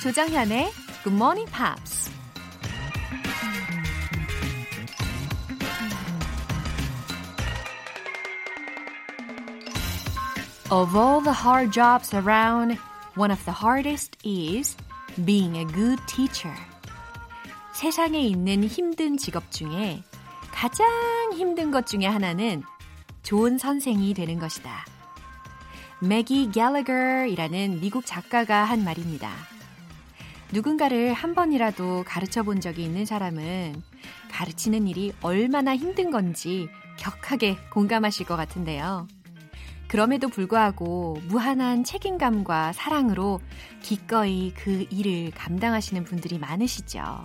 조정현의 Good Morning Pops. Of all the hard jobs around, one of the hardest is being a good teacher. 세상에 있는 힘든 직업 중에 가장 힘든 것 중에 하나는 좋은 선생이 되는 것이다. 매기 갤러거이라는 미국 작가가 한 말입니다. 누군가를 한 번이라도 가르쳐 본 적이 있는 사람은 가르치는 일이 얼마나 힘든 건지 격하게 공감하실 것 같은데요. 그럼에도 불구하고 무한한 책임감과 사랑으로 기꺼이 그 일을 감당하시는 분들이 많으시죠.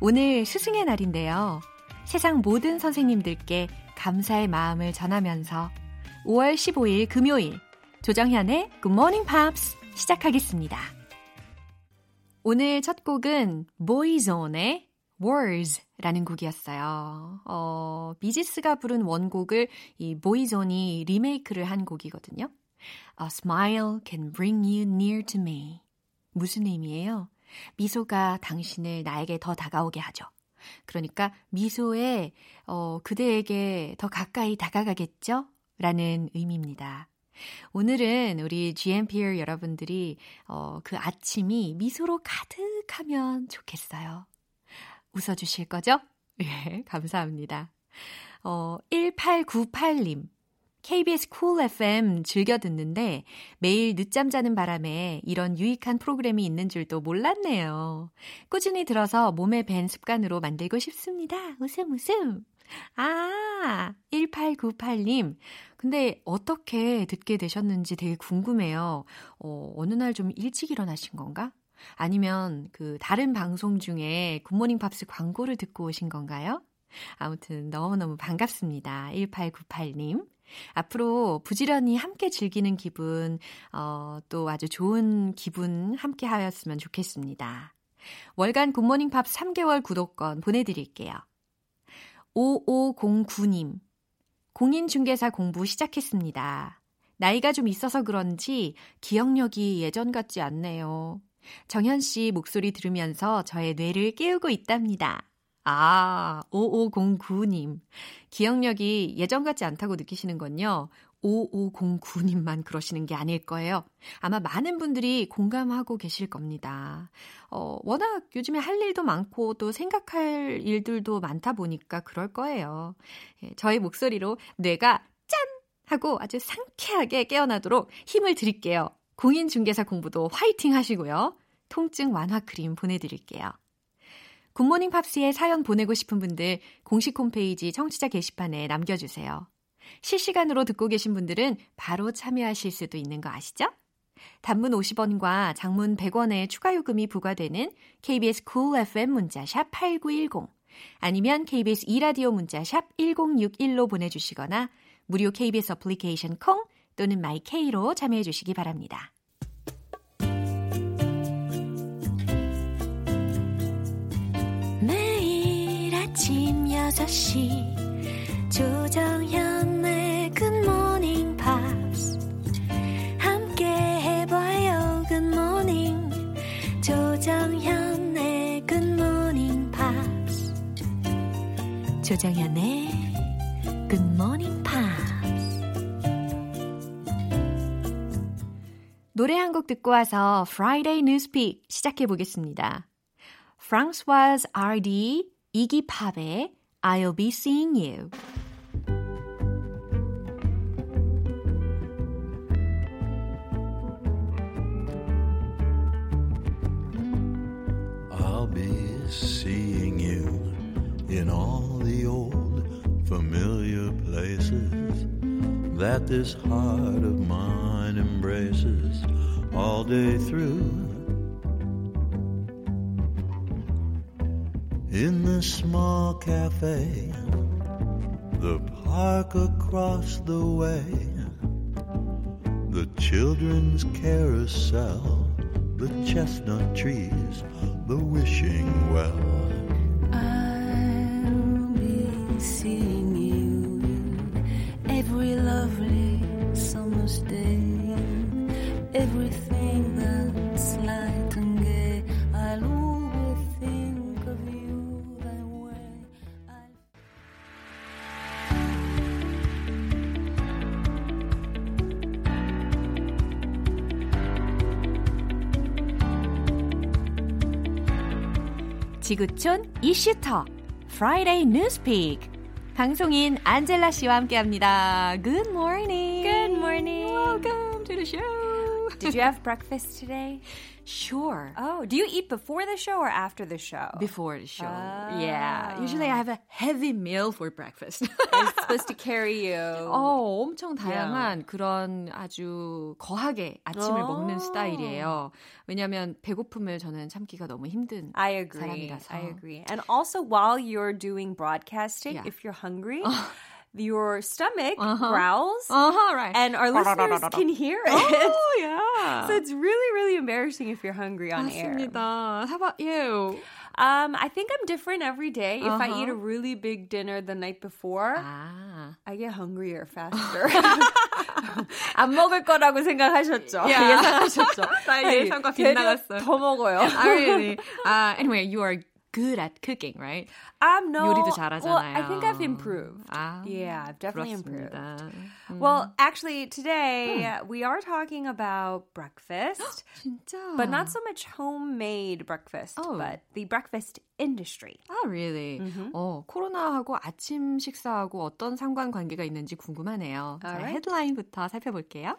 오늘 스승의 날인데요. 세상 모든 선생님들께 감사의 마음을 전하면서 5월 15일 금요일 조정현의 Good Morning Pops 시작하겠습니다. 오늘 첫 곡은 보이존의 Words라는 곡이었어요. 어, 비지스가 부른 원곡을 이 보이존이 리메이크를 한 곡이거든요. A smile can bring you near to me. 무슨 의미예요? 미소가 당신을 나에게 더 다가오게 하죠. 그러니까 미소에 어, 그대에게 더 가까이 다가가겠죠? 라는 의미입니다. 오늘은 우리 GMPR 여러분들이 어, 그 아침이 미소로 가득하면 좋겠어요. 웃어주실 거죠? 예, 감사합니다. 어, 1898님. KBS 쿨 FM 즐겨 듣는데 매일 늦잠 자는 바람에 이런 유익한 프로그램이 있는 줄도 몰랐네요. 꾸준히 들어서 몸에 밴 습관으로 만들고 싶습니다. 웃음 웃음. 아, 1898님. 근데 어떻게 듣게 되셨는지 되게 궁금해요. 어, 어느 날 좀 일찍 일어나신 건가? 아니면 그 다른 방송 중에 굿모닝 팝스 광고를 듣고 오신 건가요? 아무튼 너무너무 반갑습니다. 1898님. 앞으로 부지런히 함께 즐기는 기분, 어, 또 아주 좋은 기분 함께 하였으면 좋겠습니다. 월간 굿모닝 팝 3개월 구독권 보내드릴게요. 5509님. 공인중개사 공부 시작했습니다. 나이가 좀 있어서 그런지 기억력이 예전 같지 않네요. 정현 씨 목소리 들으면서 저의 뇌를 깨우고 있답니다. 아, 5509님. 기억력이 예전 같지 않다고 느끼시는 건요. 5509님만 그러시는 게 아닐 거예요. 아마 많은 분들이 공감하고 계실 겁니다. 어, 워낙 요즘에 할 일도 많고 또 생각할 일들도 많다 보니까 그럴 거예요. 예, 저희 목소리로 뇌가 짠! 하고 아주 상쾌하게 깨어나도록 힘을 드릴게요. 공인중개사 공부도 화이팅 하시고요. 통증 완화 크림 보내드릴게요. 굿모닝 팝스에 사연 보내고 싶은 분들 공식 홈페이지 청취자 게시판에 남겨주세요. 실시간으로 듣고 계신 분들은 바로 참여하실 수도 있는 거 아시죠? 단문 50원과 장문 100원의 추가 요금이 부과되는 KBS cool FM 문자샵 8910 아니면 KBS 이라디오 문자샵 1061로 보내주시거나 무료 KBS 어플리케이션 콩 또는 마이케이로 참여해 주시기 바랍니다. 매일 아침 6시 조정현 조정현의 굿모닝 팝스 노래 한 곡 듣고 와서 Friday Newspeak 시작해 보겠습니다. Francoise RD, 이기 팝의 I'll be seeing you. I'll be seeing you in all the old familiar places that this heart of mine embraces all day through. In the small cafe, the park across the way, the children's carousel, the chestnut trees, the wishing well. seeing you in every lovely summer's day. Everything that's light and gay, I'll always think of you that way. I'll... 지구촌 이슈터 Friday Newspeak 방송인 안젤라 씨와 함께합니다. Good morning. Good morning. Welcome to the show. Did you have breakfast today? Sure. Oh, do you eat before the show or after the show? Before the show. Ah. Yeah. Usually I have a heavy meal for breakfast. It's supposed to carry you. 어, 엄청 다양한 그런 아주 거하게 아침을 어. 먹는 스타일이에요. 왜냐하면 배고픔을 저는 참기가 너무 힘든 I agree. 사람이라서. I agree. And also, while you're doing broadcasting, Yeah. if you're hungry, your stomach growls, Uh-huh, right. and our listeners can hear it. oh, yeah. So it's really, really embarrassing if you're hungry on air. 맞습니다. How about you? Um, I think I'm different every day. If I eat Uh-huh. a really big dinner the night before, 아. I get hungrier faster. 안 먹을 거라고 생각하셨죠? 야. 예상하셨죠? 나의 예상과 되려 빗나갔어요. 더 먹어요. I really. Uh, anyway, you are good at cooking, right? I'm no. 요리도 Well, 잘하잖아요. I think I've improved. 아, Yeah, I've definitely improved. 부럽습니다. 음. Well, actually, today uh, we are talking about breakfast, 진짜. but not so much homemade breakfast, Oh. but the breakfast industry. Oh, really? 어, 코로나하고 아침 식사하고 어떤 상관관계가 있는지 궁금하네요. 자, Alright. 헤드라인부터 살펴볼게요.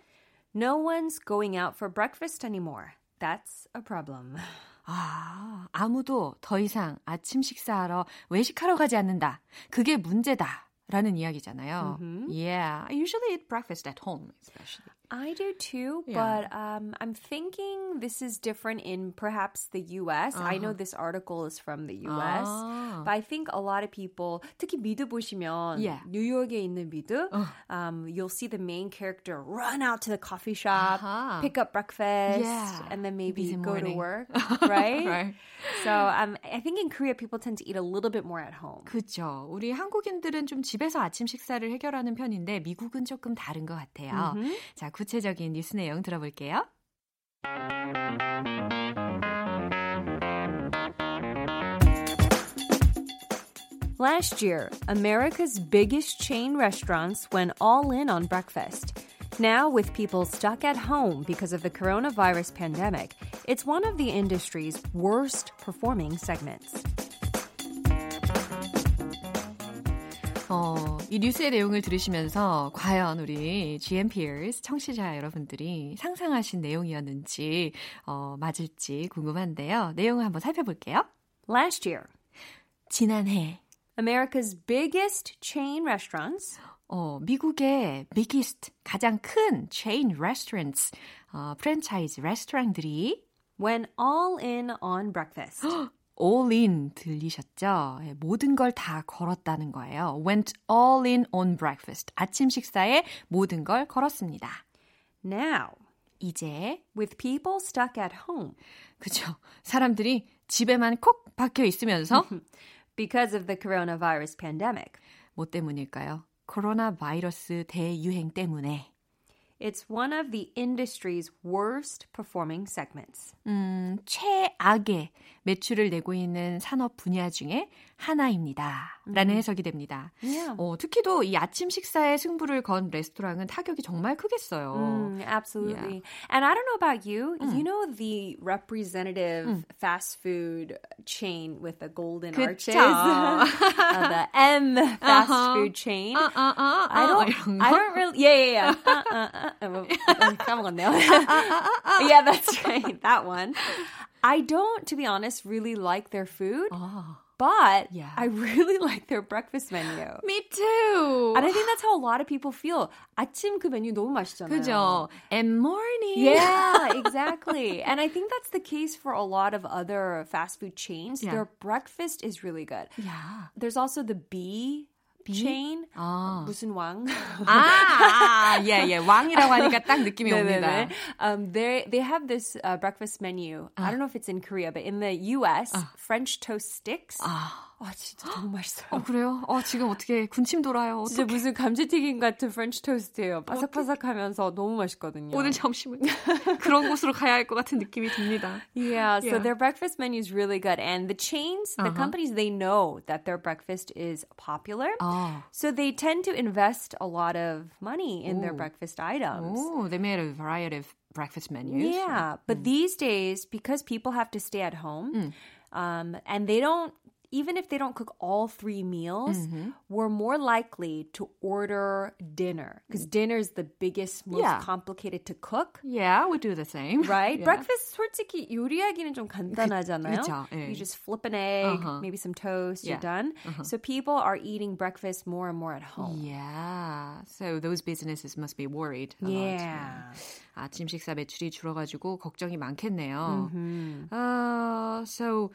No one's going out for breakfast anymore. That's a problem. 아, 아무도 더 이상 아침 식사하러 외식하러 가지 않는다. 그게 문제다. 라는 이야기잖아요. Yeah, I usually eat breakfast at home, especially. I do too, Yeah. but um, I'm thinking this is different in perhaps the US. I know this article is from the US, 아. but I think a lot of people, 특히 미드 보시면 Yeah. 뉴욕에 있는 미드, um, you'll see the main character run out to the coffee shop, 아하. pick up breakfast, Yeah. and then maybe Busy go to morning. work, right? Right. So um, I think in Korea people tend to eat a little bit more at home. 그죠. 우리 한국인들은 좀 집에서 아침 식사를 해결하는 편인데 미국은 조금 다른 것 같아요. 자, 구체적인 뉴스 내용 들어볼게요. Last year, America's biggest chain restaurants went all in on breakfast. Now, with people stuck at home because of the coronavirus pandemic, it's one of the industry's worst performing segments. 어, 이 뉴스의 내용을 들으시면서 과연 우리 GMPers 청취자 여러분들이 상상하신 내용이었는지 어, 맞을지 궁금한데요. 내용을 한번 살펴볼게요. Last year, 지난해 America's biggest chain restaurants 어, 미국의 biggest 가장 큰 chain restaurants 어, 프랜차이즈 레스토랑들이 went all in on breakfast. All in 들리셨죠? 예, 모든 걸 다 걸었다는 거예요. went all in on breakfast. 아침 식사에 모든 걸 걸었습니다. now, 이제 with people stuck at home 그죠? 사람들이 집에만 콕 박혀 있으면서 because of the coronavirus pandemic, 뭐 때문일까요? 코로나 바이러스 대유행 때문에 it's one of the industry's worst performing segments. 음, 최악의 매출을 내고 있는 산업 분야 중에 하나입니다. 라는 해석이 됩니다. Yeah. 어, 특히도 이 아침 식사에 승부를 건 레스토랑은 타격이 정말 크겠어요. Mm, absolutely. And I don't know about you. You know the representative fast food chain with the golden arches? 그쵸. Uh, the M fast food chain. 아, 아, 아, I 아, don't. I don't really. Yeah, yeah, yeah. Uh, uh, uh, uh, 뭐, 어, 까먹었네요. yeah, that's right. That one. I don't, to be honest, really like their food, 아, but Yeah. I really like their breakfast menu. me too. And I think that's how a lot of people feel. 아침 그 메뉴 너무 맛있잖아요. 그죠? And morning. Yeah, exactly. and I think that's the case for a lot of other fast food chains. Yeah. Their breakfast is really good. 야. There's also the B, chain. 아. 무슨 왕? 아, 아, 예, 예. 왕이라고 하니까 딱 느낌이 옵니다. 네네네. Um, they they have this uh, breakfast menu. I don't know if it's in Korea, but in the U.S., French toast sticks. 아, 아 진짜 너무 맛있어요. 어, 그래요? 어, 지금 어떻게 군침 돌아요? 진짜 어떡해. 무슨 감자튀김 같은 프렌치 토스트예요. 바삭바삭하면서 너무 맛있거든요. 오늘 점심은 그런 곳으로 가야 할 것 같은 느낌이 듭니다. Yeah, so Yeah. their breakfast menu is really good. And the chains, the companies, they know that their breakfast is popular. 아, So they tend to invest a lot of money in their Ooh. breakfast items. 오, they made a variety of breakfast menus. Yeah, but these days, because people have to stay at home, Um, and they don't even if they don't cook all three meals, Mm-hmm. we're more likely to order dinner because dinner is the biggest, most Yeah. complicated to cook. Yeah, we do the same. Right? Yeah. Breakfast 솔직히 요리하기는 좀 간단하잖아요. 그쵸, 예. You just flip an egg, Uh-huh. maybe some toast, Yeah. you're done. So people are eating breakfast more and more at home. Yeah. So those businesses must be worried. a lot. Yeah. 아침 식사 매출이 줄어가지고 걱정이 많겠네요. Uh, so,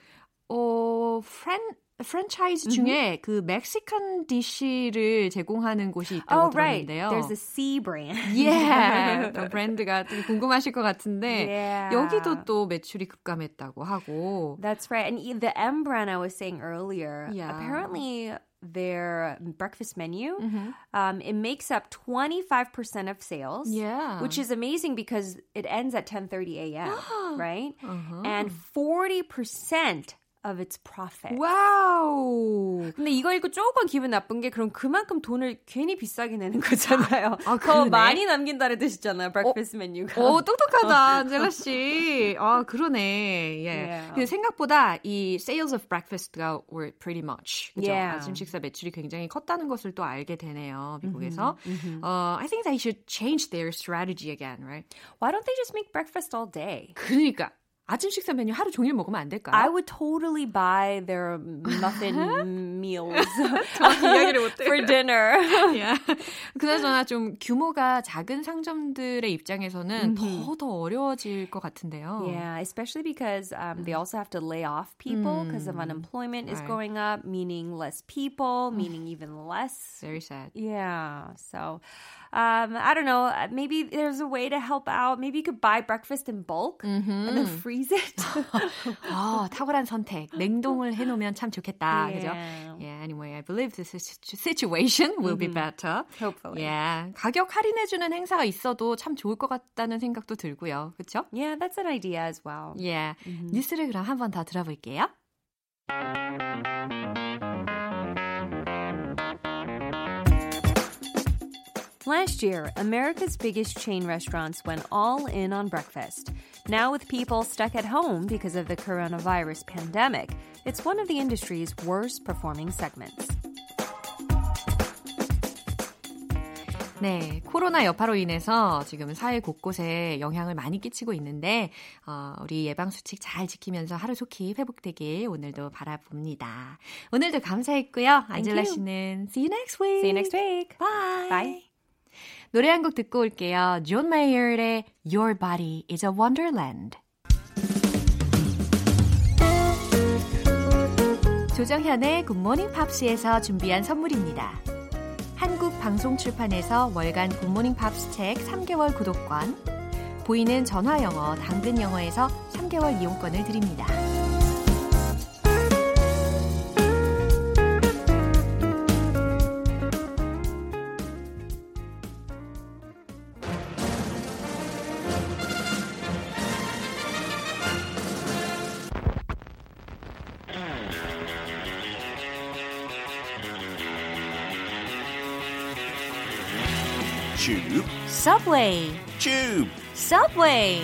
어, 프랜, 프랜차이즈 중에 그 멕시칸 디시를 제공하는 곳이 있다고 Oh, right. 들었는데요. There's a C brand. Yeah. 또 브랜드가 좀 궁금하실 것 같은데 Yeah. 여기도 또 매출이 급감했다고 하고. That's right. And e- the M brand I was saying earlier, Yeah. apparently their breakfast menu, Mm-hmm. um, it makes up 25% of sales. Yeah. Which is amazing because it ends at 10:30 a.m., right? Uh-huh. And 40% of its profit. Wow. 근데 이거 읽고 조금 기분 나쁜 게 그럼 그만큼 돈을 괜히 비싸게 내는 거잖아요. 아, 더. 많이 남긴다는 뜻이잖아요. breakfast 메뉴가. 오, 똑똑하다, 안젤라 씨. 아, 그러네. 예. Yeah. 근데 생각보다 이 sales of breakfast가 were pretty much. 그죠? Yeah. 아침 식사 매출이 굉장히 컸다는 것을 또 알게 되네요, 미국에서. 어, I think they should change their strategy again, right? Why don't they just make breakfast all day? 그러니까 아침 식사 메뉴 하루 종일 먹으면 안 될까요? I would totally buy their muffin meals for dinner. yeah. 그나저나 좀 규모가 작은 상점들의 입장에서는 더더 어려워질 것 같은데요. Yeah, especially because um, they also have to lay off people because of unemployment is Right. going up, meaning less people, meaning even less. Very sad. Yeah, so um, I don't know. uh, Maybe there's a way to help out. Maybe you could buy breakfast in bulk and then freeze it. 아, 탁월한 선택. 냉동을 해 놓으면 참 좋겠다. 그죠? Yeah. Yeah, anyway, I believe this is- situation will be better. Hopefully. Yeah, 가격 할인해 주는 행사가 있어도 참 좋을 것 같다는 생각도 들고요. 그렇죠? Yeah, that's an idea as well. Yeah, 뉴스를 그럼 한번 더 들어볼게요. Last year, America's biggest chain restaurants went all in on breakfast. Now, with people stuck at home because of the coronavirus pandemic, it's one of the industry's worst performing segments. 네, 코로나 여파로 인해서 지금 사회 곳곳에 영향을 많이 끼치고 있는데 어, 우리 예방 수칙 잘 지키면서 하루속히 회복되길 오늘도 바라봅니다. 오늘도 감사했고요. 안젤라 you. 씨는 see you next week. See you next week. Bye. Bye. 노래 한 곡 듣고 올게요. 존 메이어의 Your Body is a Wonderland. 조정현의 굿모닝 팝스에서 준비한 선물입니다. 한국 방송 출판에서 월간 굿모닝 팝스 책 3개월 구독권, 보이는 전화 영어 당근 영어에서 3개월 이용권을 드립니다. Subway, tube. Subway.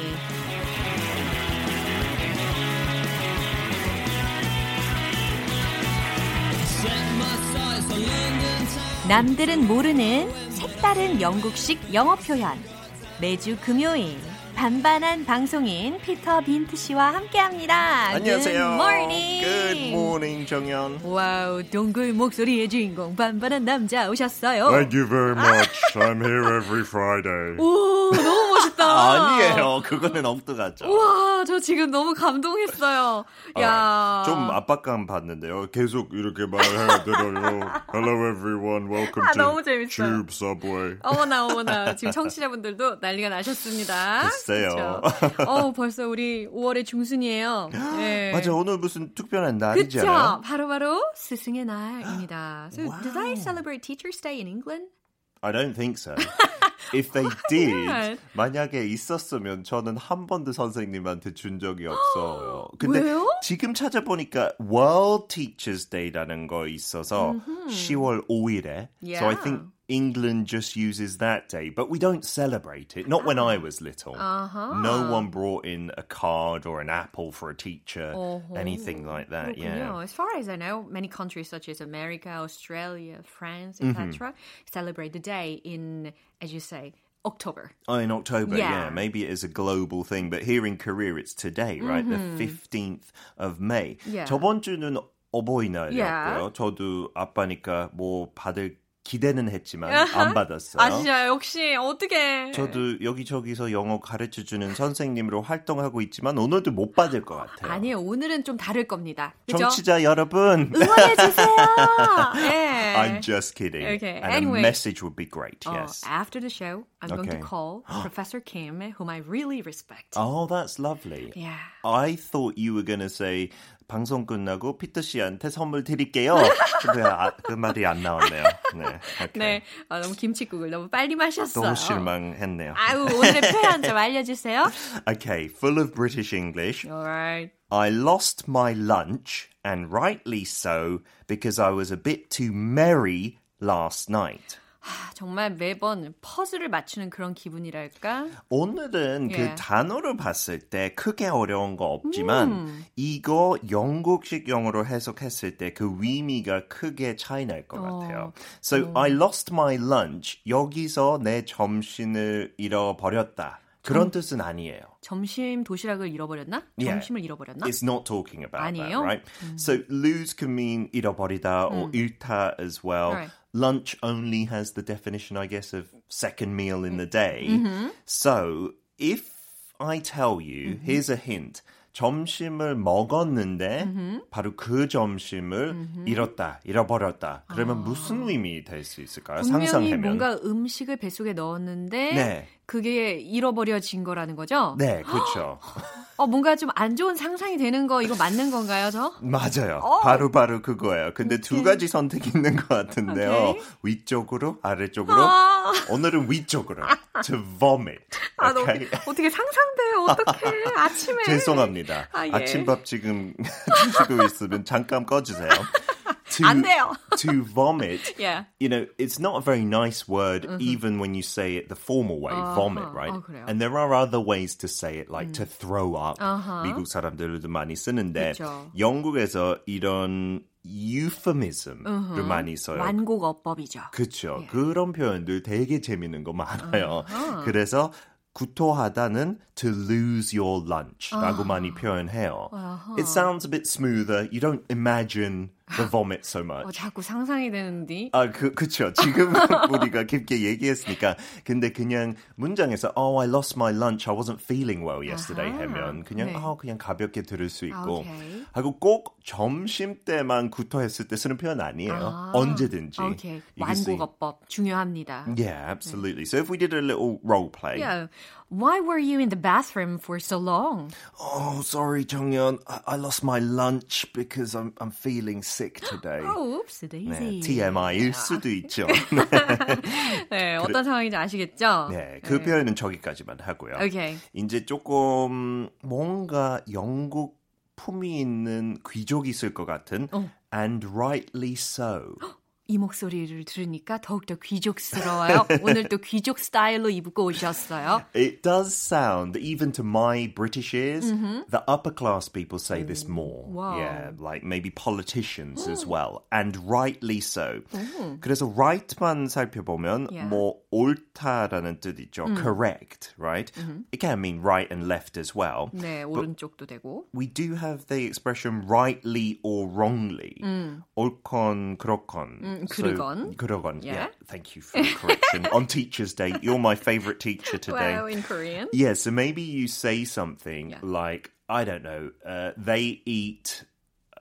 남들은 모르는 색다른 영국식 영어 표현. 매주 금요일 반반한 방송인 피터 빈트 씨와 함께합니다. 안녕하세요. Good morning. Good morning, 정연. Wow, 동굴 목소리의 주인공 반반한 남자 오셨어요. Thank you very much. I'm here every Friday. 오, 너무 멋있다. 아니에요. 그거는 엉뚱하죠. 와, 저 지금 너무 감동했어요. 야. 아, 좀 압박감 받는데요. 계속 이렇게 말해드려요. Hello everyone. Welcome 아, to 너무 재밌어요. Tube Subway. 어머나 어머나 지금 청취자분들도 난리가 나셨습니다. 글쎄요. 그쵸? 어 벌써 우리 5월의 중순이에요. 네. 맞아, 오늘 무슨 특별한? 날이잖아요. 바로 바로 스승의 날입니다. So did I celebrate Teachers' Day in England? I don't think so. If they did? 만약에 있었으면 저는 한 번도 선생님한테 준 적이 없어요. 근데 왜요? 지금 찾아보니까 World Teachers Day라는 거 있어서 10월 5일에. So I Yeah. think England just uses that day, but we don't celebrate it. Not when I was little. Uh-huh. No one brought in a card or an apple for a teacher, anything like that. 그렇군요. Yeah. As far as I know, many countries such as America, Australia, France, Mm-hmm. etc., celebrate the day in, as you say, October. Oh, in October, yeah. Yeah. Maybe it is a global thing, but here in Korea it's today, right? The 15th of May. Mm-hmm. Yeah. 저번 주는 어버이날이었고요. Yeah. 저도 아빠니까 뭐 받을 기대는 했지만 안 받았어요. 아 진짜 역시 어떻게? 저도 여기저기서 영어 가르쳐 주는 선생님으로 활동하고 있지만 오늘도 못 받을 것 같아요. 아니에요. 오늘은 좀 다를 겁니다. 그죠? 정치자 여러분. 응원해 주세요. 예. I'm just kidding. Okay, And anyway. a message would be great. Uh, Yes. after the show, I'm going to Okay. call Professor Kim, whom I really respect. Oh, that's lovely. Yeah. I thought you were going to say 방송 끝나고 피터 씨한테 선물 드릴게요. 근데 아, 그 말이 안 나왔네요. 네. Okay. 네, 아, 너무 김치국을 너무 빨리 마셨어요. 너무 실망했네요. 아유, 오늘의 표현 좀 알려주세요. Okay, full of British English. Alright. I lost my lunch, And rightly so, because I was a bit too merry last night. 아, 정말 매번 퍼즐을 맞추는 그런 기분이랄까? 오늘은 그 예. 단어를 봤을 때 크게 어려운 거 없지만 음. 이거 영국식 영어로 해석했을 때 그 의미가 크게 차이 날것 어. 같아요. So I lost my lunch. 여기서 내 점심을 잃어버렸다. 그런 뜻은 아니에요. 점심 도시락을 잃어버렸나? Yeah. 점심을 잃어버렸나? It's not talking about 아니에요? that, right? So lose can mean 잃어버리다 or 잃다 as well. Right. Lunch only has the definition, I guess, of second meal in the day. So if I tell you, here's a hint. 점심을 먹었는데 바로 그 점심을 잃었다, 잃어버렸다. 그러면 무슨 의미 될 수 있을까요? 분명히 상상하면. 뭔가 음식을 뱃속에 넣었는데 네. 그게 잃어버려진 거라는 거죠? 네, 그렇죠. 어, 뭔가 좀 안 좋은 상상이 되는 거 이거 맞는 건가요, 저? 맞아요. 어. 바로 바로 그거예요. 근데 두 가지 선택이 있는 것 같은데요. 오케이. 위쪽으로, 아래쪽으로. 아. 오늘은 위쪽으로. To vomit. 아, 너? 어떻게, 어떻게 상상돼요? 어떻게 아침에? 죄송합니다. 아, 예. 아침밥 지금 드시고 있으면 잠깐 꺼주세요. To, 안 돼요. to vomit. Yeah. You know, it's not a very nice word, even when you say it the formal way, vomit, right? 어, 그래요. And there are other ways to say it, like to throw up. 미국 사람들도 많이 쓰는데 그쵸. 영국에서 이런 euphemism을 많이 써요. 완곡 어법이죠. 그렇죠. 그런 표현들 되게 재밌는 거 많아요. 그래서 구토하다는 to lose your lunch라고 많이 표현해요. It sounds a bit smoother. You don't imagine the vomit so much. 어, 자꾸 상상이 되는데. 아, 그, 그쵸. 지금 우리가 깊게 얘기했으니까. 근데 그냥 문장에서, oh, I lost my lunch. I wasn't feeling well yesterday 아하. 하면 그냥, 네. 아, 그냥 가볍게 들을 수 있고. 오케이. 하고 꼭 점심 때만 구토했을 때 쓰는 표현 아니에요. 아, 언제든지. 오케이. You can see- 완곡 어법 중요합니다. Yeah, absolutely. So if we did a little role play. Yeah. Why were you in the bathroom for so long? Oh, sorry, 정연. I, I lost my lunch because I'm, I'm feeling sick today. Oh, oops, 네, daisy. TMI일 수도 있죠. 네, 어떤 상황인지 아시겠죠? 네, 그 표현은 저기까지만 하고요. 오케이. 이제 조금 뭔가 영국 품이 있는 귀족이 있을 것 같은 어. and rightly so. 이 목소리를 들으니까 더욱더 귀족스러워요. 오늘 또 귀족 스타일로 입고 오셨어요. It does sound, even to my British ears, the upper class people say this more. Wow. Yeah, like maybe politicians as well. And rightly so. 그래서 right만 살펴보면 Yeah. 뭐 옳다라는 뜻이죠. Correct, right? It can mean right and left as well. 네, 오른쪽도 되고. we do have the expression rightly or wrongly. 옳건 그렇건. on So, yeah. yeah. Thank you for the correction. on Teacher's Day, you're my favorite teacher today. Wow, in Korean. Yeah, so maybe you say something yeah. like, I don't know, uh, they eat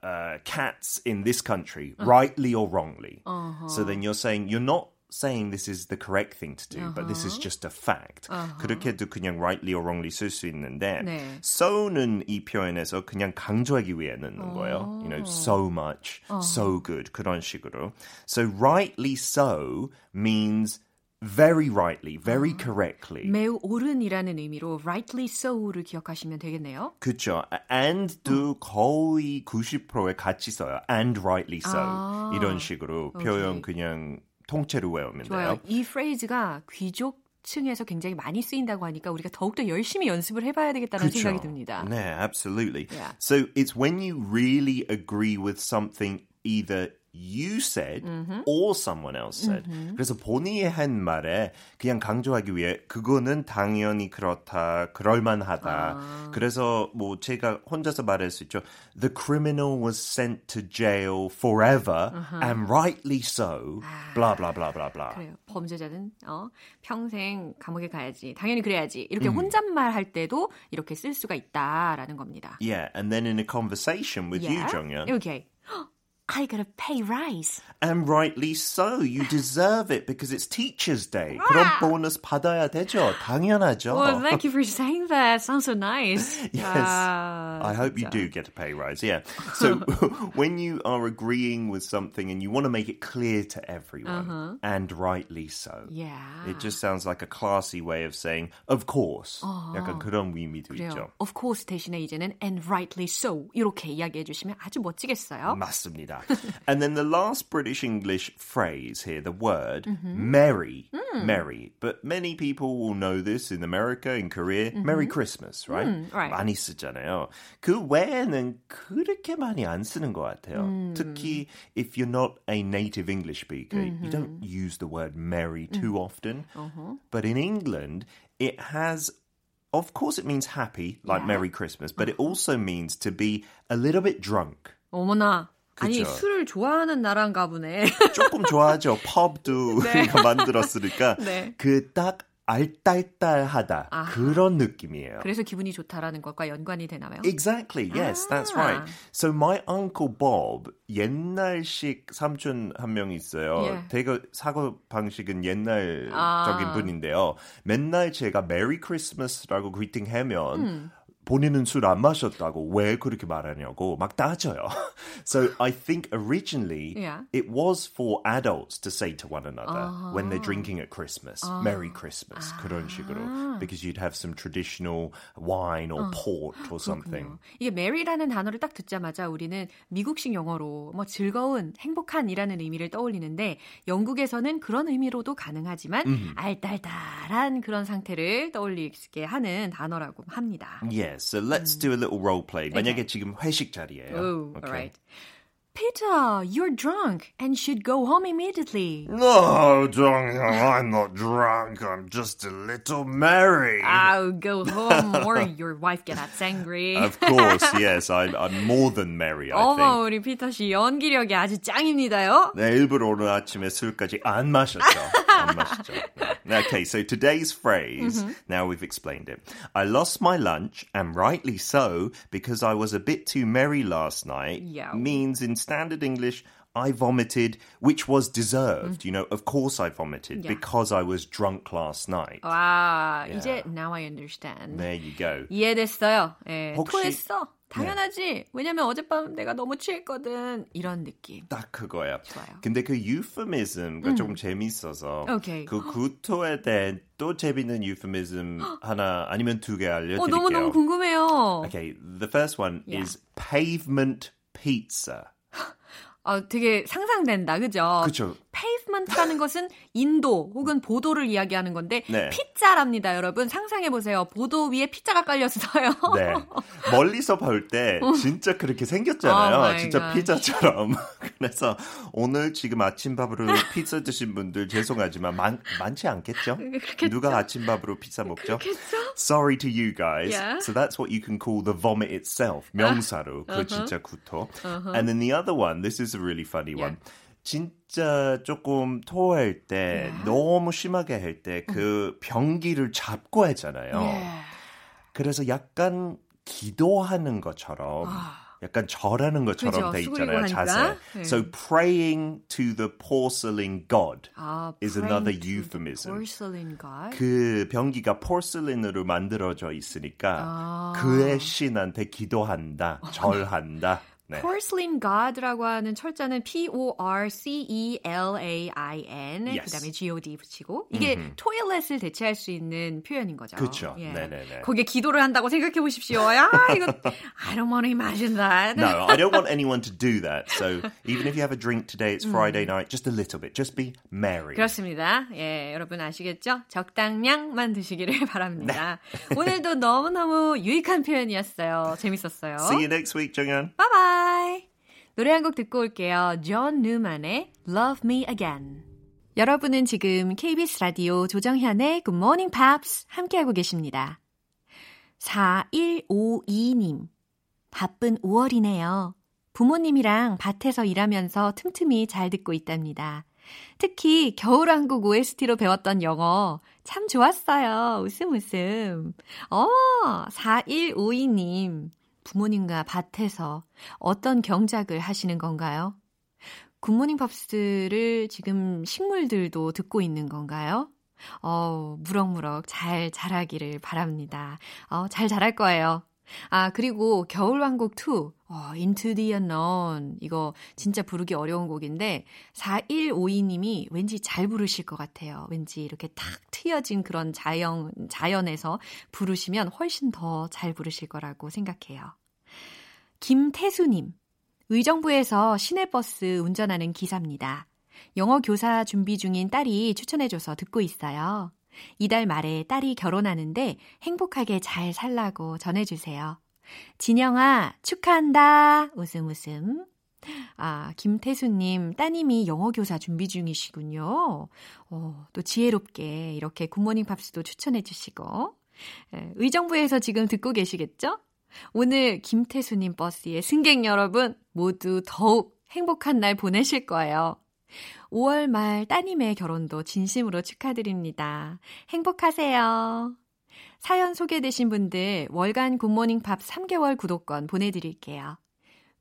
uh, cats in this country, uh-huh. rightly or wrongly. Uh-huh. So then you're saying you're not saying this is the correct thing to do, but this is Uh-huh. just a fact. 그렇게도 그냥 rightly or wrongly 쓸 수 있는데, 네. so는 이 표현에서 그냥 강조하기 위해 넣는 거예요. You know, so much, so good, 그런 식으로. So rightly so means very rightly, very correctly. 매우 옳은이라는 의미로 rightly so를 기억하시면 되겠네요. 그쵸. and도 거의 90%에 같이 써요. and rightly so. 아, 이런 식으로 표현 오케이. 그냥 통째로 외우면 좋아요. 돼요. 이 프레이즈가 귀족 층에서 굉장히 많이 쓰인다고 하니까 우리가 더욱더 열심히 연습을 해봐야 되겠다는 그쵸. 생각이 듭니다. 네, absolutely. Yeah. So it's when you really agree with something either you said Mm-hmm. or someone else said. 그래서 본인이 한 말에 그냥 강조하기 위해 그거는 당연히 그렇다, 그럴만하다. 아. 그래서 뭐 제가 혼자서 말할 수 있죠. The criminal was sent to jail forever and rightly so. Blah blah blah blah blah. 그래요. 범죄자는 어, 평생 감옥에 가야지. 당연히 그래야지. 이렇게 음. 혼잣말 할 때도 이렇게 쓸 수가 있다라는 겁니다. Yeah, and then in a conversation with you, 정연. 이 렇게 I gotta pay rise. And rightly so. You deserve it because it's Teacher's Day. 그런 보너스 받아야 되죠. 당연하죠. Well, thank you for saying that. Sounds so nice. Yes. 아, I hope you 진짜. do get a pay rise. Yeah. So when you are agreeing with something and you want to make it clear to everyone, and rightly so. Yeah. It just sounds like a classy way of saying, of course. 약간 그런 의미도 그래요. 있죠. Of course 대신에 이제는 and rightly so 이렇게 이야기해 주시면 아주 멋지겠어요. 맞습니다. and then the last British English phrase here, the word merry, merry. But many people will know this in America, in Korea, Merry Christmas, right? right. 많이 쓰잖아요. 그 외에는 그렇게 많이 안 쓰는 것 같아요. 특히 if you're not a native English speaker, you don't use the word merry too often. But in England, it has of course, it means happy, like Yeah. Merry Christmas, but it also means to be a little bit drunk. 어머나. 아니. 술을 좋아하는 나라인가 보네. 조금 좋아하죠. 펍도 우리가 만들었으니까 네. 그딱 알딸딸하다 아하. 그런 느낌이에요. 그래서 기분이 좋다라는 것과 연관이 되나요? Exactly. Yes, that's right. So my uncle Bob 옛날식 삼촌 한 명 있어요. 예. 되게 사고 방식은 옛날적인 아. 분인데요. 맨날 제가 메리 크리스마스라고 그리팅 하면 본인은 술 안 마셨다고 왜 그렇게 말하냐고 막 따져요. So I think originally Yeah. it was for adults to say to one another when they're drinking at Christmas, Merry Christmas 그런 식으로 because you'd have some traditional wine or port or something. 이게 메리라는 단어를 딱 듣자마자 우리는 미국식 영어로 뭐 즐거운, 행복한이라는 의미를 떠올리는데 영국에서는 그런 의미로도 가능하지만 알딸딸한 그런 상태를 떠올리게 하는 단어라고 합니다. Yes, so let's do a little role play. 만약에 지금 회식 자리예요. Oh, alright. Peter, you're drunk and should go home immediately. No, darling, I'm not drunk. I'm just a little merry. I'll go home or your wife gets angry. Of course, yes, I'm, I'm more than merry, I 어머, think. 우리 피터 씨 연기력이 아주 짱입니다요. 네, 일부러 오늘 아침에 술까지 안 마셨죠. 안 마셨죠. 네. Okay, so today's phrase, now we've explained it. I lost my lunch, and rightly so, because I was a bit too merry last night, Yeah. means in standard English, I vomited, which was deserved. You know, of course I vomited Yeah. because I was drunk last night. 와, 이제 now I understand. There you go. 이해됐어요. 예, 혹시- 토했어. 당연하지. 왜냐면 어젯밤 내가 너무 취했거든. 이런 느낌. 딱 그거야. 좋아요. 근데 그 euphemism가 조금 재밌어서 오케이. 그 구토에 대한 또 재밌는 euphemism 하나 아니면 두개 어, 알려드릴게요. 너무 너무 궁금해요. Okay, the first one Yeah. is pavement pizza. 아, 되게 상상된다, 그죠? 그 쵸. pavement라는 것은 인도 혹은 보도를 이야기하는 건데 네. 피자랍니다, 여러분. 상상해 보세요. 보도 위에 피자가 깔렸어요. 네. 멀리서 볼 때 진짜 그렇게 Oh 생겼잖아요. my 진짜. 피자처럼. 그래서 오늘 지금 아침밥으로 피자 드신 분들 죄송하지만 많, 많지 않겠죠? 그렇겠죠. 누가 아침밥으로 피자 먹죠? 그렇겠죠? Sorry to you guys. Yeah. So that's what you can call the vomit itself. 명사로. 그 진짜 구토. And then the other one, this is a really funny Yeah. one. 진짜 조금 토할 때 너무 심하게 할 때 그 변기를 잡고 하잖아요. 예. 그래서 약간 기도하는 것처럼 약간 절하는 것처럼 아. 그죠, 돼 있잖아요. 자세. 네. So praying to the porcelain god 아, is another euphemism. porcelain god. 그 변기가 포슬린으로 만들어져 있으니까 아. 그의 신한테 기도한다, 절한다. 네. porcelain god라고 하는 철자는 P O R C E L A I N Yes. 그 다음에 G O D 붙이고 이게 toilet을 대체할 수 있는 표현인 거죠. 그쵸. 예. 네네네. 거기에 기도를 한다고 생각해 보십시오. 야, 이거 I don't want to imagine that. No, I don't want anyone to do that. So even if you have a drink today, it's Friday night, just a little bit. Just be merry. 그렇습니다. 예, 여러분 아시겠죠? 적당량만 드시기를 바랍니다. 오늘도 너무너무 유익한 표현이었어요. 재밌었어요. See you next week, 정연. Bye bye. 노래 한 곡 듣고 올게요. 존 뉴만의 Love Me Again. 여러분은 지금 KBS 라디오 조정현의 Good Morning Pops 함께하고 계십니다. 4152님. 바쁜 5월이네요. 부모님이랑 밭에서 일하면서 틈틈이 잘 듣고 있답니다. 특히 겨울왕국 OST로 배웠던 영어 참 좋았어요. 웃음 웃음. 어, 4152님. 부모님과 밭에서 어떤 경작을 하시는 건가요? 굿모닝 팝스를 지금 식물들도 듣고 있는 건가요? 어, 무럭무럭 잘 자라기를 바랍니다. 어, 잘 자랄 거예요. 아, 그리고 겨울왕국 2, 어, Into the Unknown. 이거 진짜 부르기 어려운 곡인데, 4152님이 왠지 잘 부르실 것 같아요. 왠지 이렇게 탁 트여진 그런 자연, 자연에서 부르시면 훨씬 더 잘 부르실 거라고 생각해요. 김태수님, 의정부에서 시내버스 운전하는 기사입니다. 영어 교사 준비 중인 딸이 추천해줘서 듣고 있어요. 이달 말에 딸이 결혼하는데 행복하게 잘 살라고 전해주세요. 진영아, 축하한다. 웃음 웃음. 아, 김태수님, 따님이 영어 교사 준비 중이시군요. 어, 또 지혜롭게 이렇게 굿모닝 팝스도 추천해주시고. 에, 의정부에서 지금 듣고 계시겠죠? 오늘 김태수님 버스의 승객 여러분 모두 더욱 행복한 날 보내실 거예요. 5월 말 따님의 결혼도 진심으로 축하드립니다. 행복하세요. 사연 소개되신 분들 월간 굿모닝 팝스 3개월 구독권 보내드릴게요.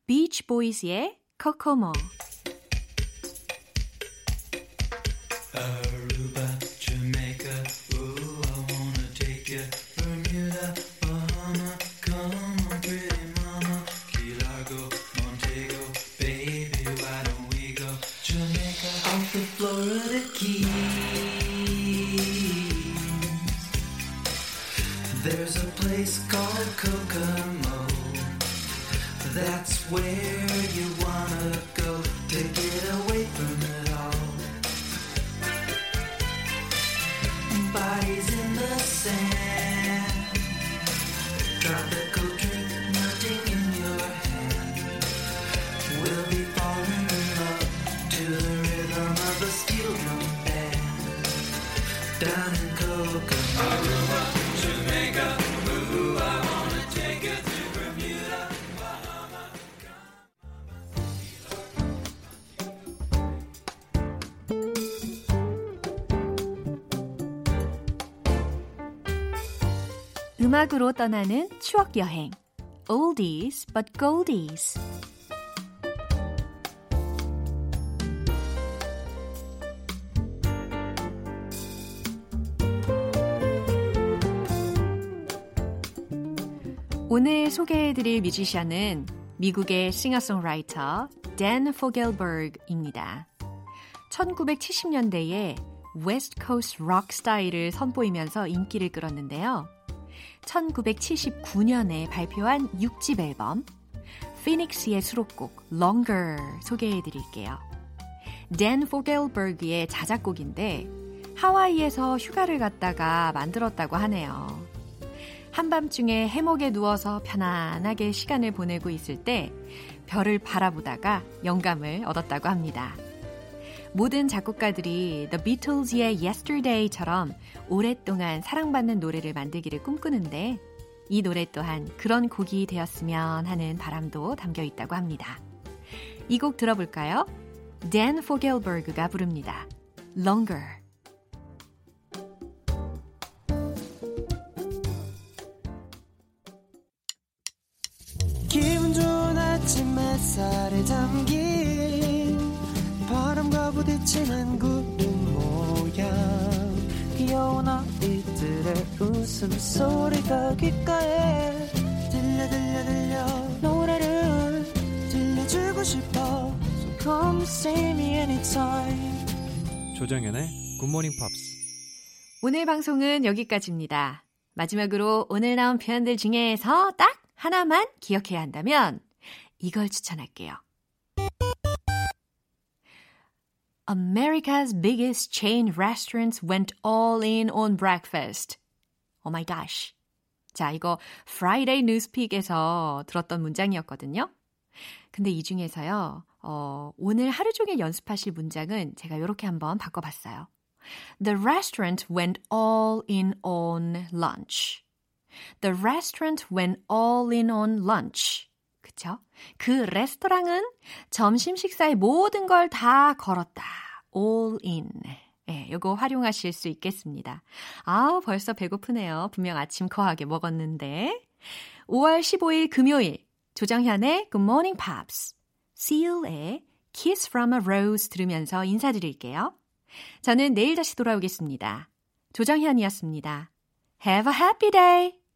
비치 보이스의 코코모 음악으로 떠나는 추억 여행 Oldies but Goldies 오늘 소개해드릴 뮤지션은 미국의 싱어송라이터 댄 포겔버그입니다. 1970년대에 West Coast 록 스타일을 선보이면서 인기를 끌었는데요. 1979년에 발표한 6집 앨범 피닉스의 수록곡 Longer 소개해 드릴게요. 댄 포겔버그의 자작곡인데 하와이에서 휴가를 갔다가 만들었다고 하네요. 한밤중에 해먹에 누워서 편안하게 시간을 보내고 있을 때 별을 바라보다가 영감을 얻었다고 합니다. 모든 작곡가들이 The Beatles의 Yesterday처럼 오랫동안 사랑받는 노래를 만들기를 꿈꾸는데 이 노래 또한 그런 곡이 되었으면 하는 바람도 담겨 있다고 합니다. 이 곡 들어볼까요? 댄 포겔버그가 부릅니다. Longer. 웃음소리가 귓가에 들려 들려 들려 노래를 보고 싶어 So come see me anytime 조정연의 굿모닝 팝스. 오늘 방송은 여기까지입니다. 마지막으로 오늘 나온 표현들 중에서 딱 하나만 기억해야 한다면 이걸 추천할게요. America's biggest chain restaurants went all in on breakfast. Oh my gosh. 자, 이거 Friday Newspeak에서 들었던 문장이었거든요. 근데 이 중에서요, 어, 오늘 하루 종일 연습하실 문장은 제가 이렇게 한번 바꿔봤어요. The restaurant went all in on lunch. The restaurant went all in on lunch. 그쵸? 그 레스토랑은 점심 식사에 모든 걸 다 걸었다. all in. 예, 요거 활용하실 수 있겠습니다. 아, 벌써 배고프네요. 분명 아침 거하게 먹었는데. 5월 15일 금요일 조정현의 Good Morning Pops, Seal의 Kiss from a Rose 들으면서 인사드릴게요. 저는 내일 다시 돌아오겠습니다. 조정현이었습니다. Have a happy day!